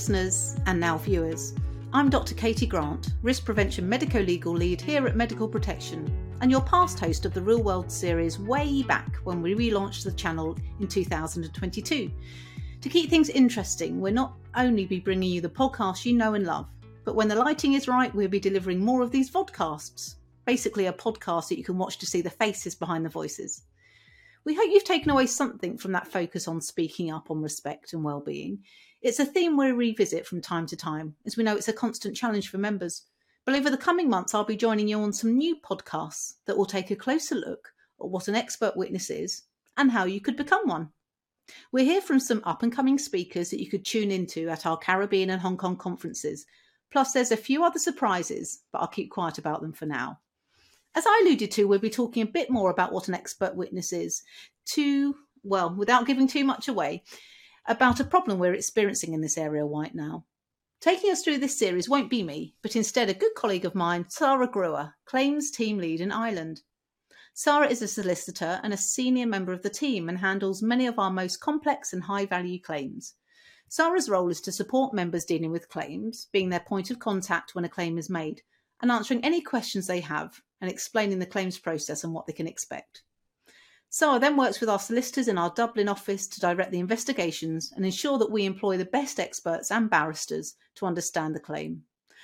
listeners and now viewers. I'm Dr. Katie Grant, Risk Prevention Medico Legal Lead here at Medical Protection, and your past host of the Real World series way back when we relaunched the channel in 2022. To keep things interesting, we'll not only be bringing you the podcasts you know and love, but when the lighting is right, we'll be delivering more of these vodcasts. Basically, a podcast that you can watch to see the faces behind the voices. We hope you've taken away something from that focus on speaking up on respect and well-being. It's a theme we revisit from time to time, as we know it's a constant challenge for members. But over the coming months, I'll be joining you on some new podcasts that will take a closer look at what an expert witness is and how you could become one. We'll hear from some up and coming speakers that you could tune into at our Caribbean and Hong Kong conferences. Plus, there's a few other surprises, but I'll keep quiet about them for now. As I alluded to, we'll be talking a bit more about what an expert witness is, to, well, without giving too much away, about a problem we're experiencing in this area right now. Taking us through this series won't be me, but instead a good colleague of mine, Sara Grewar, claims team lead in Ireland. Sara is a solicitor and a senior member of the team and handles many of our most complex and high value claims. Sara's role is to support members dealing with claims, being their point of contact when a claim is made, and answering any questions they have and explaining the claims process and what they can expect. Sara then works with our solicitors in our Dublin office to direct the investigations and ensure that we employ the best experts and barristers to understand the claim.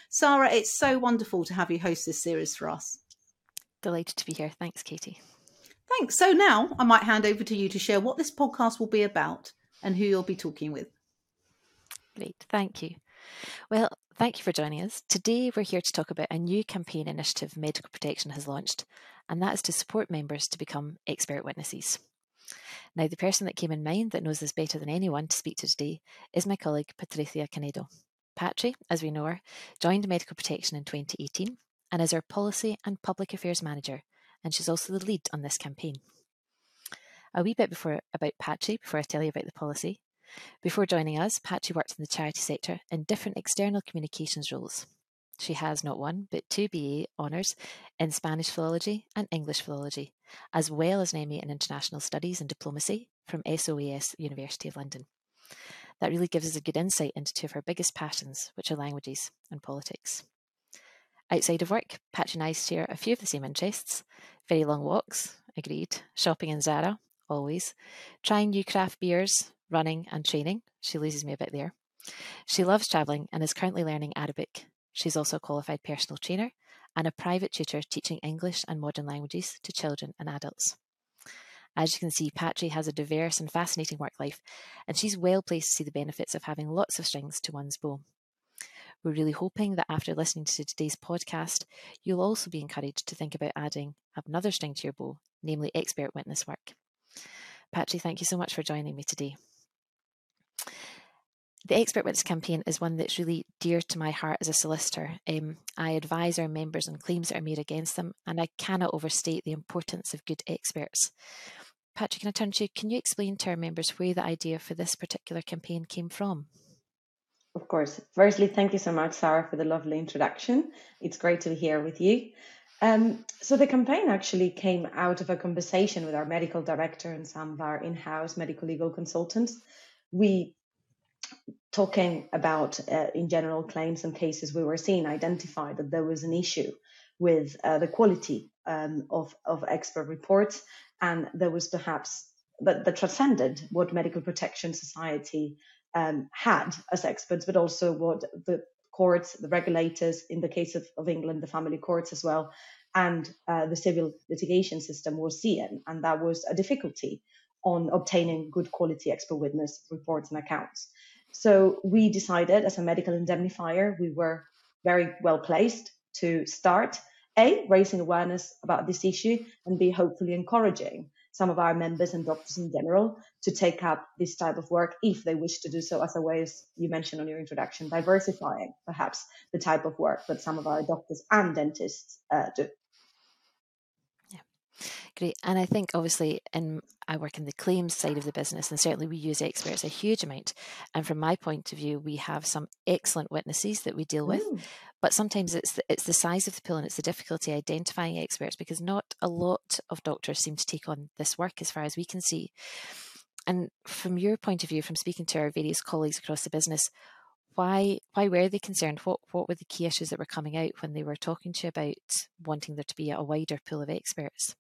Sara, it's so wonderful to have you host this series for us. Delighted to be here. Thanks, Katie. Thanks. So now I might hand over to you to share what this podcast will be about and who you'll be talking with. Great. Thank you. Well, Thank you for joining us. Today, we're here to talk about a new campaign initiative Medical Protection has launched, and that is to support members to become expert witnesses. Now, the person that came in mind that knows this better than anyone to speak to today is my colleague Patricia Canedo. Patri, as we know her, joined Medical Protection in 2018 and is our Policy and Public Affairs Manager, and she's also the lead on this campaign. A wee bit before about Patri before I tell you about the policy. Before joining us, Patri worked in the charity sector in different external communications roles. She has not one, but two BA honours in Spanish philology and English philology, as well as an MA in International Studies and Diplomacy from SOAS University of London. That really gives us a good insight into two of her biggest passions, which are languages and politics. Outside of work, Patri and I share a few of the same interests very long walks, agreed, shopping in Zara, always, trying new craft beers, running, and training. She loses me a bit there. She loves travelling and is currently learning Arabic. She's also a qualified personal trainer and a private tutor teaching English and modern languages to children and adults. As you can see, Patri has a diverse and fascinating work life, and she's well placed to see the benefits of having lots of strings to one's bow. We're really hoping that after listening to today's podcast, you'll also be encouraged to think about adding another string to your bow, namely expert witness work. Patri, thank you so much for joining me today. The Expert Witness campaign is one that's really dear to my heart as a solicitor. Um, I advise our members on claims that are made against them, and I cannot overstate the importance of good experts. Patri, can I turn to you? Can you explain to our members where the idea for this particular campaign came from? Of course. Firstly, thank you so much, Sara, for the lovely introduction. It's great to be here with you. Um, so the campaign actually came out of a conversation with our medical director and some of our in-house medical legal consultants. We talking about, uh, in general, claims and cases we were seeing, identified that there was an issue with uh, the quality um, of, of expert reports, and there was perhaps that, that transcended what Medical Protection Society um, had as experts, but also what the courts, the regulators, in the case of, of England, the family courts as well, and uh, the civil litigation system was seeing, and that was a difficulty on obtaining good quality expert witness reports and accounts. So we decided as a medical indemnifier, we were very well placed to start A, raising awareness about this issue, and B, hopefully encouraging some of our members and doctors in general to take up this type of work if they wish to do so as a way, as you mentioned on your introduction, diversifying perhaps the type of work that some of our doctors and dentists uh, do. Great. And I think obviously in I work in the claims side of the business and certainly we use experts a huge amount. And from my point of view, we have some excellent witnesses that we deal with. Mm. But sometimes it's the, it's the size of the pool and it's the difficulty identifying experts because not a lot of doctors seem to take on this work as far as we can see. And from your point of view, from speaking to our various colleagues across the business, why why were they concerned? What what were the key issues that were coming out when they were talking to you about wanting there to be a wider pool of experts?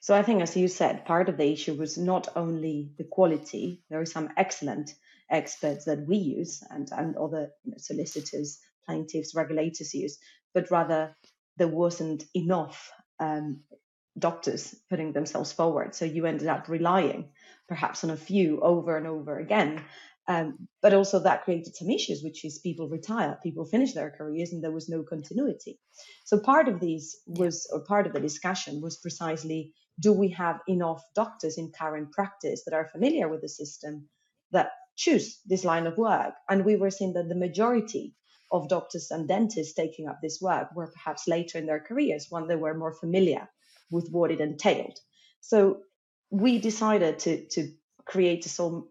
So I think, as you said, part of the issue was not only the quality. There are some excellent experts that we use and, and other you know, solicitors, plaintiffs, regulators use, but rather there wasn't enough um, doctors putting themselves forward. So you ended up relying perhaps on a few over and over again. Um, but also that created some issues, which is people retire, people finish their careers, and there was no continuity. So part of these was, or part of the discussion was precisely, do we have enough doctors in current practice that are familiar with the system that choose this line of work? And we were seeing that the majority of doctors and dentists taking up this work were perhaps later in their careers when they were more familiar with what it entailed. So we decided to, to create some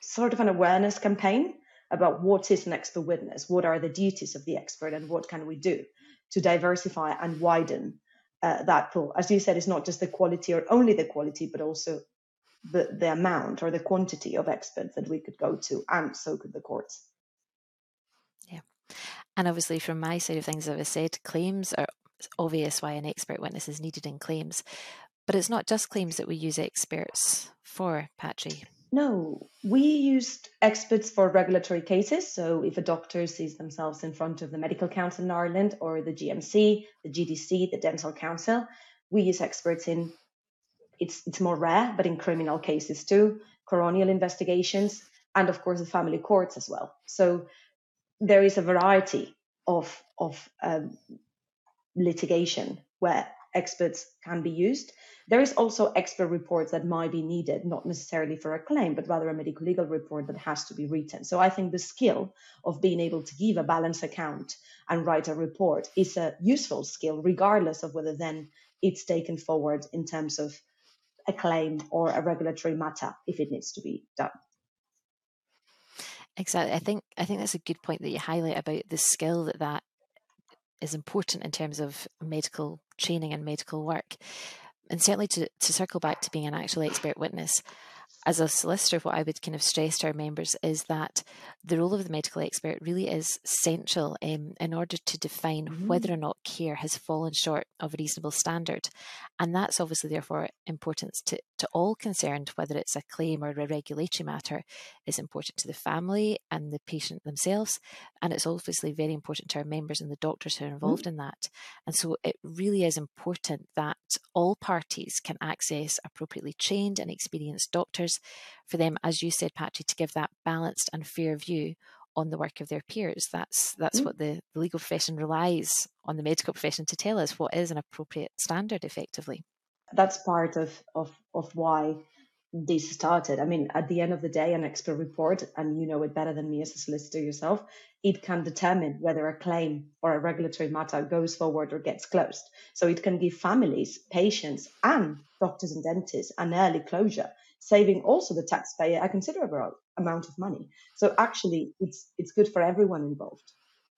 sort of an awareness campaign about what is an expert witness, what are the duties of the expert, and what can we do to diversify and widen uh, that pool. As you said, it's not just the quality or only the quality, but also the, the amount or the quantity of experts that we could go to, and so could the courts. Yeah. And obviously, from my side of things, as I said, claims are obvious why an expert witness is needed in claims. But it's not just claims that we use experts for, Patri. No, we used experts for regulatory cases. So if a doctor sees themselves in front of the Medical Council in Ireland or the GMC, the GDC, the Dental Council, we use experts in it's it's more rare, but in criminal cases too, coronial investigations, and of course the family courts as well. So there is a variety of of um, litigation where experts can be used. There is also expert reports that might be needed, not necessarily for a claim, but rather a medical legal report that has to be written. So I think the skill of being able to give a balance account and write a report is a useful skill, regardless of whether then it's taken forward in terms of a claim or a regulatory matter if it needs to be done. Exactly. I think I think that's a good point that you highlight about the skill that that is important in terms of medical training and medical work. And certainly to, to circle back to being an actual expert witness, as a solicitor, what I would kind of stress to our members is that the role of the medical expert really is central um, in order to define mm-hmm. whether or not care has fallen short of a reasonable standard. And that's obviously, therefore, important to, to all concerned, whether it's a claim or a regulatory matter, is important to the family and the patient themselves. And it's obviously very important to our members and the doctors who are mm-hmm. involved mm-hmm. in that. And so it really is important that all parties can access appropriately trained and experienced doctors for them, as you said, Patri, to give that balanced and fair view on the work of their peers. That's that's mm. what the, the legal profession relies on the medical profession to tell us what is an appropriate standard effectively. That's part of, of, of why this started. I mean, at the end of the day, an expert report, and you know it better than me as a solicitor yourself, it can determine whether a claim or a regulatory matter goes forward or gets closed. So it can give families, patients, and doctors and dentists an early closure saving also the taxpayer a considerable amount of money. So actually, it's it's good for everyone involved,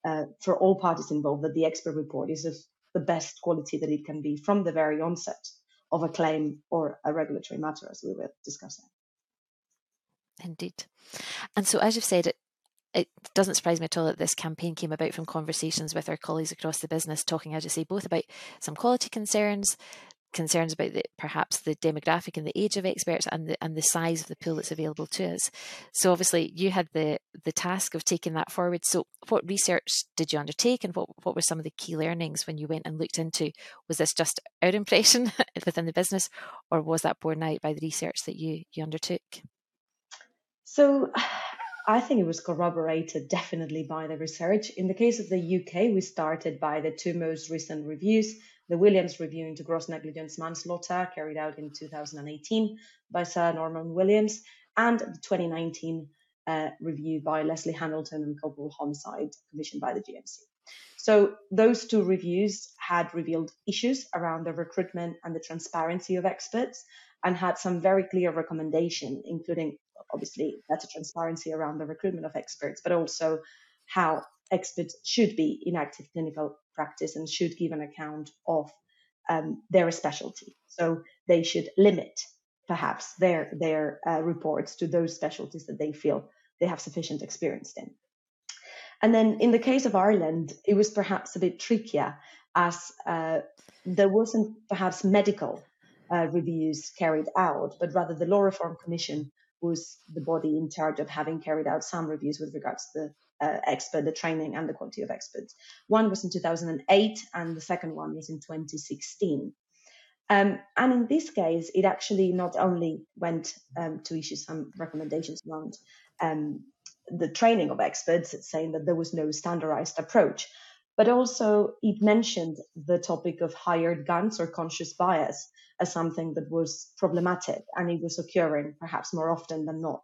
uh, for all parties involved, that the expert report is of the best quality that it can be from the very onset of a claim or a regulatory matter, as we were discussing. Indeed. And so, as you've said, it, it doesn't surprise me at all that this campaign came about from conversations with our colleagues across the business, talking, as you say, both about some quality concerns, concerns about the, perhaps the demographic and the age of experts and the and the size of the pool that's available to us. So obviously you had the the task of taking that forward. So what research did you undertake and what, what were some of the key learnings when you went and looked into was this just our impression within the business or was that borne out by the research that you you undertook? So I think it was corroborated definitely by the research. In the case of the UK, we started by the two most recent reviews the Williams Review into Gross Negligence Manslaughter, carried out in 2018 by Sir Norman Williams, and the 2019 uh, review by Leslie Hamilton and Culpable Homicide, commissioned by the GMC. So those two reviews had revealed issues around the recruitment and the transparency of experts and had some very clear recommendations, including obviously better transparency around the recruitment of experts, but also how experts should be in active clinical practice and should give an account of um, their specialty. So they should limit perhaps their their uh, reports to those specialties that they feel they have sufficient experience in. And then in the case of Ireland, it was perhaps a bit trickier as uh, there wasn't perhaps medical uh, reviews carried out, but rather the Law Reform Commission was the body in charge of having carried out some reviews with regards to the uh, expert, the training and the quality of experts. One was in 2008, and the second one was in 2016. Um, and in this case, it actually not only went um, to issue some recommendations around um, the training of experts, saying that there was no standardized approach, but also it mentioned the topic of hired guns or conscious bias as something that was problematic and it was occurring perhaps more often than not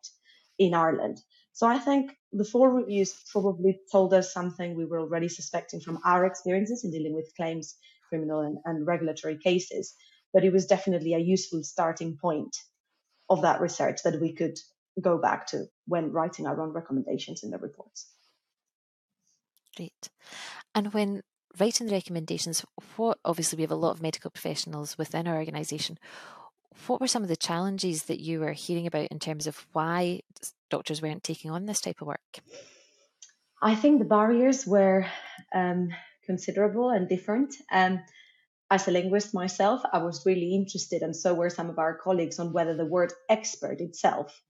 in Ireland. So I think the four reviews probably told us something we were already suspecting from our experiences in dealing with claims, criminal and, and regulatory cases. But it was definitely a useful starting point of that research that we could go back to when writing our own recommendations in the reports. Great. And when writing the recommendations, what obviously we have a lot of medical professionals within our organisation. What were some of the challenges that you were hearing about in terms of why doctors weren't taking on this type of work? I think the barriers were um, considerable and different. Um, as a linguist myself, I was really interested, and so were some of our colleagues, on whether the word expert itself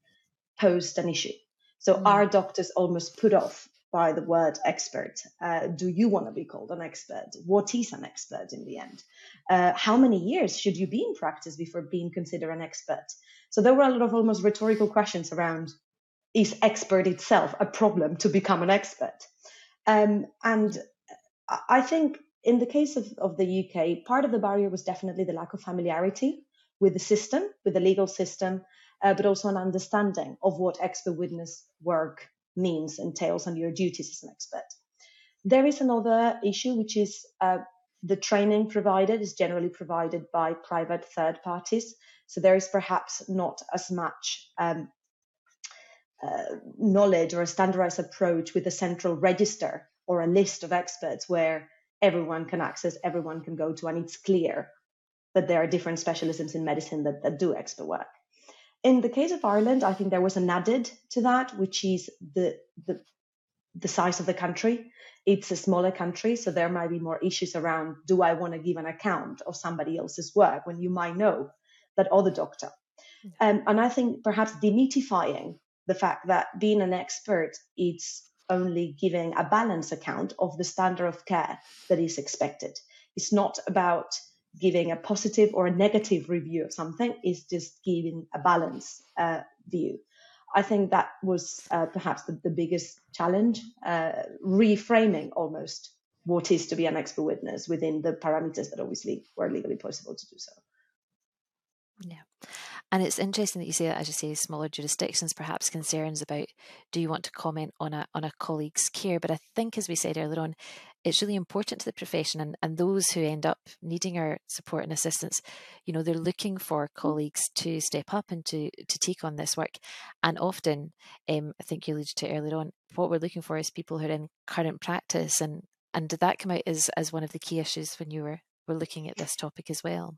posed an issue. So mm. our doctors almost put off by the word expert. Uh, do you want to be called an expert? What is an expert in the end? Uh, how many years should you be in practice before being considered an expert? So there were a lot of almost rhetorical questions around is expert itself a problem to become an expert? Um, and I think in the case of, of the UK, part of the barrier was definitely the lack of familiarity with the system, with the legal system, uh, but also an understanding of what expert witness work means, entails, and your duties as an expert. There is another issue, which is uh, the training provided is generally provided by private third parties. So there is perhaps not as much um, uh, knowledge or a standardized approach with a central register or a list of experts where everyone can access, everyone can go to, and it's clear that there are different specialisms in medicine that, that do expert work. In the case of Ireland, I think there was an added to that, which is the, the, the size of the country. It's a smaller country, so there might be more issues around do I want to give an account of somebody else's work when you might know that other doctor. Um, and I think perhaps demythifying the fact that being an expert is only giving a balanced account of the standard of care that is expected. It's not about giving a positive or a negative review of something is just giving a balanced uh, view. I think that was uh, perhaps the, the, biggest challenge, uh, reframing almost what is to be an expert witness within the parameters that obviously were legally possible to do so. Yeah. And it's interesting that you say that, as you say, smaller jurisdictions, perhaps concerns about do you want to comment on a on a colleague's care? But I think, as we said earlier on, it's really important to the profession and, and those who end up needing our support and assistance, you know, they're looking for colleagues to step up and to to take on this work. And often, um, I think you alluded to earlier on, what we're looking for is people who are in current practice and and did that come out as, as one of the key issues when you were, were looking at this topic as well?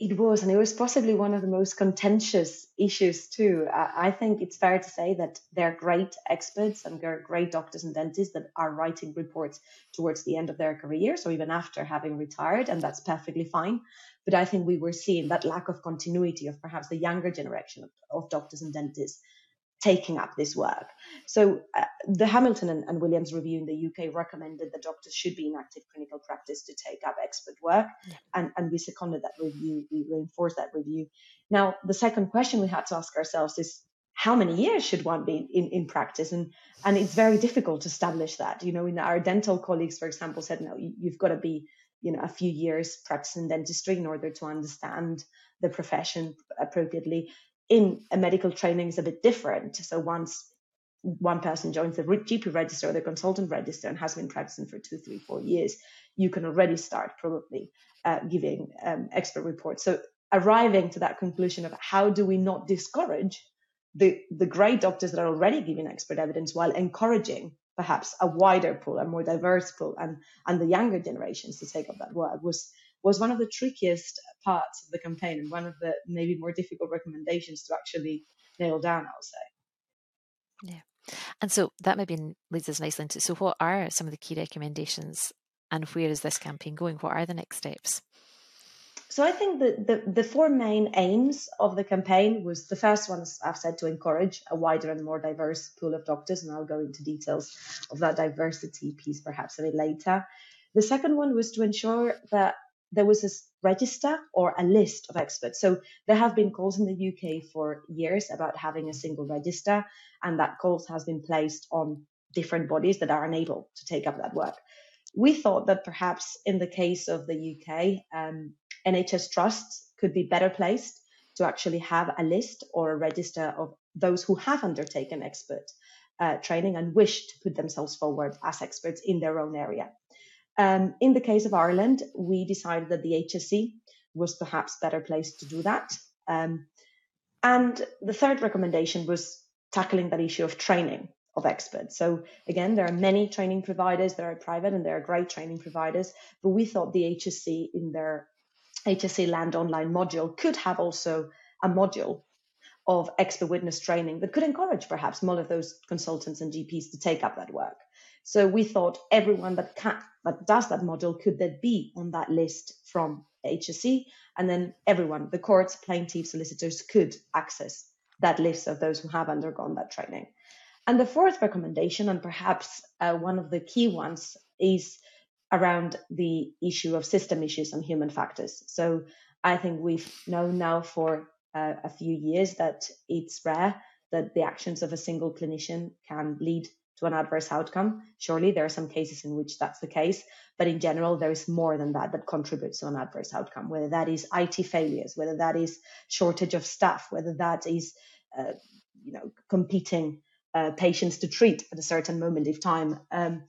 It was, and it was possibly one of the most contentious issues too. I think it's fair to say that they're great experts and they're great doctors and dentists that are writing reports towards the end of their careers or even after having retired, and that's perfectly fine. But I think we were seeing that lack of continuity of perhaps the younger generation of, of doctors and dentists taking up this work. So uh, the Hamilton and, and, Williams review in the UK recommended that doctors should be in active clinical practice to take up expert work, yeah. and, and we seconded that review. We reinforced that review. Now, the second question we had to ask ourselves is how many years should one be in, in practice? And and it's very difficult to establish that. You know, in our dental colleagues, for example, said no, you, you've got to be you know a few years practicing dentistry in order to understand the profession appropriately in a medical training is a bit different. So once one person joins the GP register or the consultant register and has been practicing for two, three, four years, you can already start probably uh, giving um, expert reports. So arriving to that conclusion of how do we not discourage the, the great doctors that are already giving expert evidence while encouraging perhaps a wider pool, a more diverse pool, and, and the younger generations to take up that work was was one of the trickiest parts of the campaign and one of the maybe more difficult recommendations to actually nail down, I'll say. Yeah. And so that maybe leads us nicely into so, what are some of the key recommendations and where is this campaign going? What are the next steps? So I think that the, the four main aims of the campaign was the first one, as I've said, to encourage a wider and more diverse pool of doctors, and I'll go into details of that diversity piece perhaps a bit later. The second one was to ensure that there was a register or a list of experts. So there have been calls in the UK for years about having a single register, and that calls has been placed on different bodies that are unable to take up that work. We thought that perhaps in the case of the UK, um, NHS trusts could be better placed to actually have a list or a register of those who have undertaken expert uh, training and wish to put themselves forward as experts in their own area. Um, in the case of Ireland, we decided that the HSE was perhaps better placed to do that. Um, and the third recommendation was tackling that issue of training of experts. So again, there are many training providers that are private and there are great training providers, but we thought the HSE in their HSeLanD Online module could have also a module of expert witness training that could encourage perhaps more of those consultants and GPs to take up that work. So we thought everyone that can that does that module could then be on that list from HSE, and then everyone, the courts, plaintiffs, solicitors, could access that list of those who have undergone that training. And the fourth recommendation, and perhaps uh, one of the key ones, is around the issue of system issues and human factors. So I think we've known now for uh, a few years that it's rare that the actions of a single clinician can lead to an adverse outcome. Surely there are some cases in which that's the case, but in general, there is more than that that contributes to an adverse outcome, whether that is IT failures, whether that is shortage of staff, whether that is, uh, you know, competing uh, patients to treat at a certain moment of time. Um,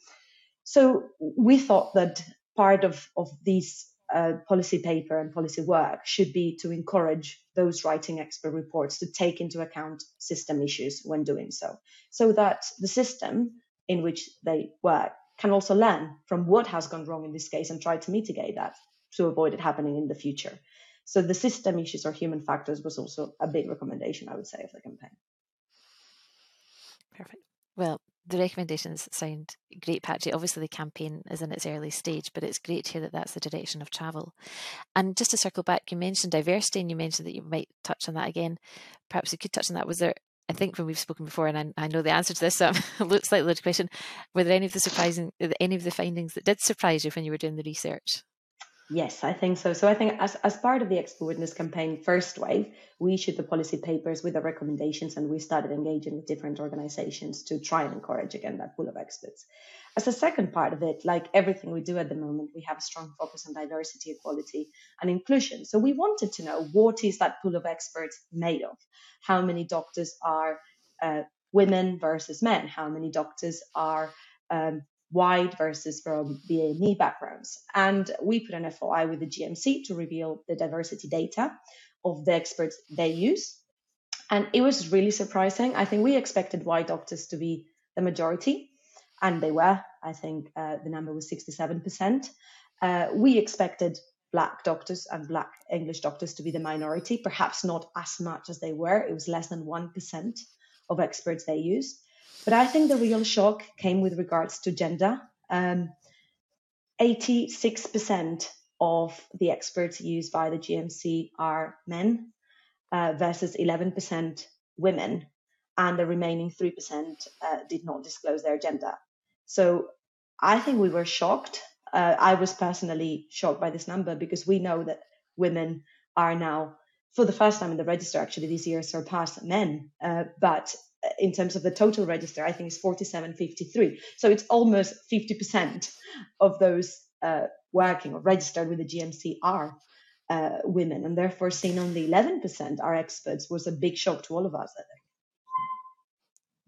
so we thought that part of, of these uh, policy paper and policy work should be to encourage those writing expert reports to take into account system issues when doing so, so that the system in which they work can also learn from what has gone wrong in this case and try to mitigate that to avoid it happening in the future. So the system issues or human factors was also a big recommendation, I would say, of the campaign. Perfect. Well, the recommendations sound great, Patri. Obviously, the campaign is in its early stage, but it's great to hear that that's the direction of travel. And just to circle back, you mentioned diversity and you mentioned that you might touch on that again. Perhaps you could touch on that. Was there, I think when we've spoken before, and I, I know the answer to this, so looks like loaded question, were there any of the surprising, any of the findings that did surprise you when you were doing the research? Yes, I think so. So I think as, as part of the Expert Witness campaign first wave, we issued the policy papers with the recommendations and we started engaging with different organizations to try and encourage again that pool of experts. As a second part of it, like everything we do at the moment, we have a strong focus on diversity, equality, and inclusion. So we wanted to know what is that pool of experts made of? How many doctors are uh, women versus men? How many doctors are um, white versus from BAME backgrounds. And we put an FOI with the GMC to reveal the diversity data of the experts they use. And it was really surprising. I think we expected white doctors to be the majority, and they were. I think uh, the number was 67%. Uh, we expected black doctors and black English doctors to be the minority, perhaps not as much as they were. It was less than 1% of experts they used. But I think the real shock came with regards to gender. Um, 86% of the experts used by the GMC are men uh, versus 11% women, and the remaining 3% uh, did not disclose their gender. So I think we were shocked. Uh, I was personally shocked by this number because we know that women are now, for the first time in the register, actually this year surpassed men. Uh, but in terms of the total register, I think it's 4753. So it's almost 50% of those uh, working or registered with the GMC are uh, women, and therefore seeing only 11% are experts was a big shock to all of us, I think.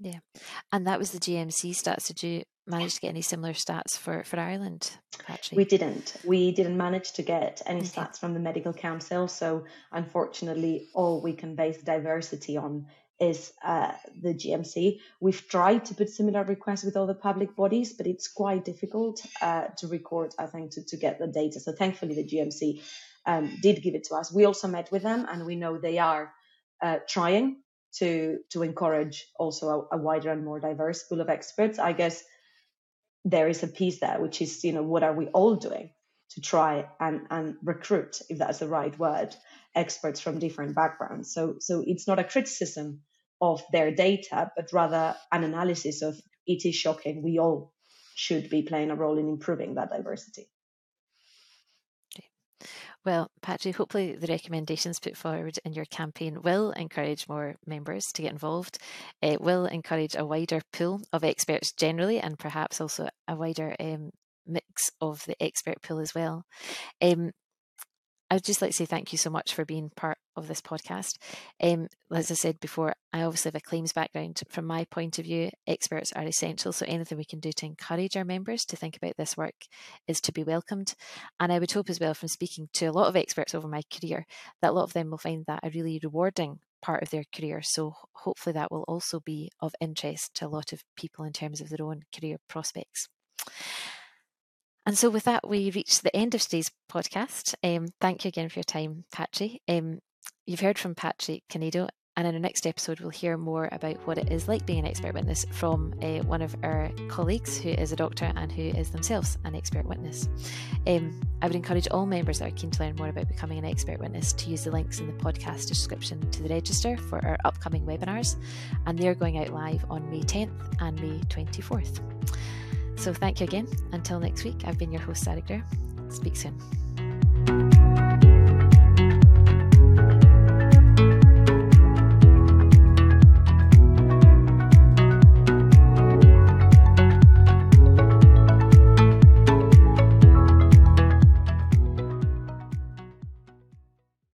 Yeah, and that was the GMC stats. Did you manage to get any similar stats for, for Ireland, Patri? We didn't. We didn't manage to get any okay. stats from the Medical Council. So, unfortunately, all we can base diversity on is uh, the GMC. We've tried to put similar requests with other public bodies, but it's quite difficult uh, to record, I think, to, to get the data. So thankfully, the GMC um, did give it to us. We also met with them, and we know they are uh, trying to to encourage also a, a wider and more diverse pool of experts. I guess there is a piece there, which is, you know, what are we all doing to try and, and recruit, if that's the right word, experts from different backgrounds. So so it's not a criticism of their data, but rather an analysis of it is shocking. We all should be playing a role in improving that diversity. Well, Patri, hopefully the recommendations put forward in your campaign will encourage more members to get involved. It will encourage a wider pool of experts generally, and perhaps also a wider um, mix of the expert pool as well. Um, I'd just like to say thank you so much for being part of this podcast. Um, as I said before, I obviously have a claims background. From my point of view, experts are essential. So anything we can do to encourage our members to think about this work is to be welcomed. And I would hope as well, from speaking to a lot of experts over my career, that a lot of them will find that a really rewarding part of their career. So hopefully that will also be of interest to a lot of people in terms of their own career prospects. And so, with that, we reach the end of today's podcast. Um, thank you again for your time, Patri. Um, you've heard from Patri Canedo, and in our next episode, we'll hear more about what it is like being an expert witness from uh, one of our colleagues who is a doctor and who is themselves an expert witness. Um, I would encourage all members that are keen to learn more about becoming an expert witness to use the links in the podcast description to the register for our upcoming webinars, and they're going out live on May 10th and May 24th. So thank you again. Until next week, I've been your host, Sara Grewar. Speak soon.